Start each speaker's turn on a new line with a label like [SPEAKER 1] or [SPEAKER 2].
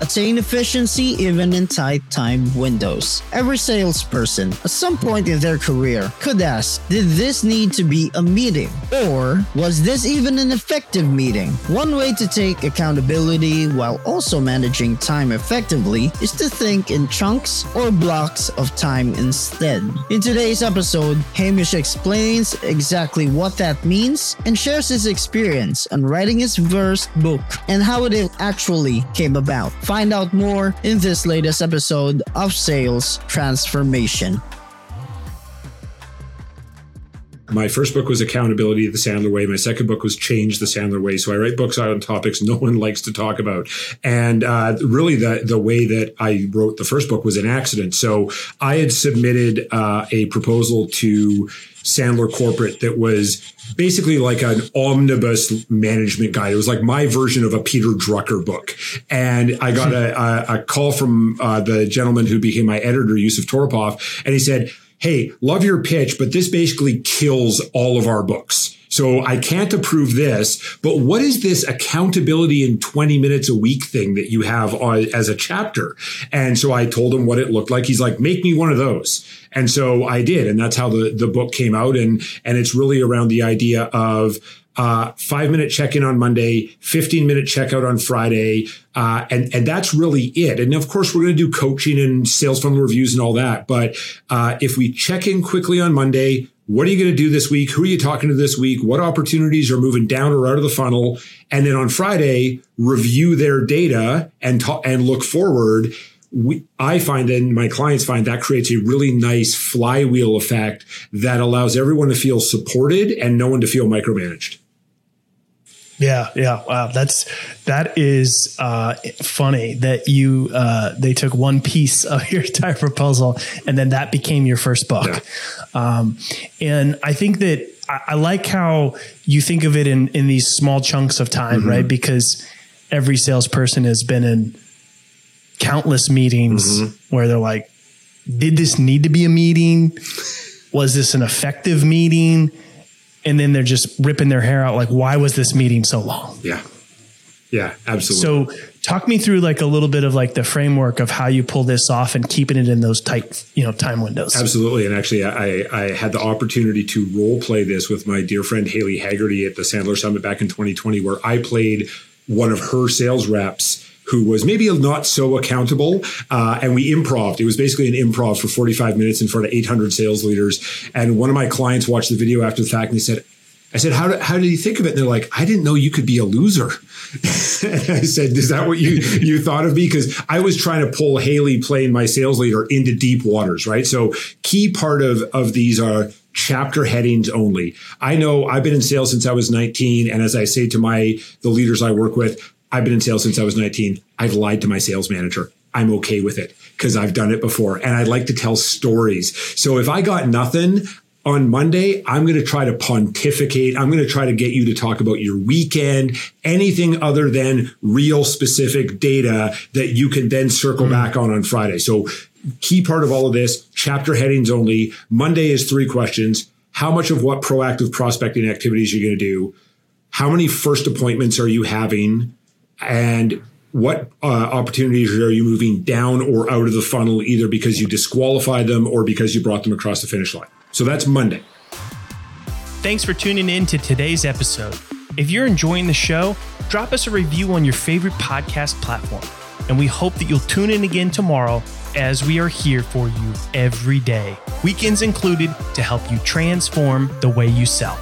[SPEAKER 1] Attain efficiency even in tight time windows. Every salesperson, at some point in their career, could ask Did this need to be a meeting? Or was this even an effective meeting? One way to take accountability while also managing time effectively is to think in chunks or blocks of time instead. In today's episode, Hamish explains exactly what that means and shares his experience on writing his first book and how it actually came about. Find out more in this latest episode of Sales Transformation.
[SPEAKER 2] My first book was Accountability the Sandler Way. My second book was Change the Sandler Way. So I write books out on topics no one likes to talk about. And uh, really, the the way that I wrote the first book was an accident. So I had submitted uh, a proposal to Sandler Corporate that was basically like an omnibus management guide. It was like my version of a Peter Drucker book. And I got a, a, a call from uh, the gentleman who became my editor, Yusuf Toropov, and he said, Hey, love your pitch, but this basically kills all of our books. So I can't approve this, but what is this accountability in 20 minutes a week thing that you have as a chapter? And so I told him what it looked like. He's like, make me one of those. And so I did. And that's how the, the book came out. And, and it's really around the idea of, uh, five minute check in on Monday, 15 minute checkout on Friday. Uh, and, and that's really it. And of course, we're going to do coaching and sales funnel reviews and all that. But, uh, if we check in quickly on Monday, what are you going to do this week? Who are you talking to this week? What opportunities are moving down or out of the funnel? And then on Friday, review their data and talk, and look forward. We, I find and my clients find that creates a really nice flywheel effect that allows everyone to feel supported and no one to feel micromanaged.
[SPEAKER 3] Yeah, yeah. Wow, that's that is uh, funny that you uh, they took one piece of your entire proposal and then that became your first book. Yeah. Um, and I think that I, I, like how you think of it in in these small chunks of time, mm-hmm. right? Because every salesperson has been in countless meetings mm-hmm. where they're like, "Did this need to be a meeting? Was this an effective meeting?" And then they're just ripping their hair out like why was this meeting so long?
[SPEAKER 2] Yeah. Yeah absolutely.
[SPEAKER 3] So talk me through like a little bit of like the framework of how you pull this off and keeping it in those tight you know time windows.
[SPEAKER 2] Absolutely and actually i i had the opportunity to role play this with my dear friend haley haggerty at the sandler summit back in 2020 where i played one of her sales reps who was maybe not so accountable. Uh, and we improv. It was basically an improv for 45 minutes in front of 800 sales leaders. And one of my clients watched the video after the fact and he said, I said, how, do, how did you think of it? And they're like, I didn't know you could be a loser. I said, is that what you, you thought of me? Because I was trying to pull Haley playing my sales leader into deep waters, right? So key part of, of these are chapter headings only. I know I've been in sales since I was 19. And as I say to my, the leaders I work with, I've been in sales since I was 19. I've lied to my sales manager. I'm okay with it because I've done it before and I like to tell stories. So if I got nothing on Monday, I'm going to try to pontificate. I'm going to try to get you to talk about your weekend, anything other than real specific data that you can then circle mm. back on on Friday. So key part of all of this, chapter headings only. Monday is three questions. How much of what proactive prospecting activities are you going to do? How many first appointments are you having? And what uh, opportunities are you moving down or out of the funnel, either because you disqualified them or because you brought them across the finish line. So that's Monday.
[SPEAKER 3] Thanks for tuning in to today's episode. If you're enjoying the show, drop us a review on your favorite podcast platform. And we hope that you'll tune in again tomorrow as we are here for you every day, weekends included, to help you transform the way you sell.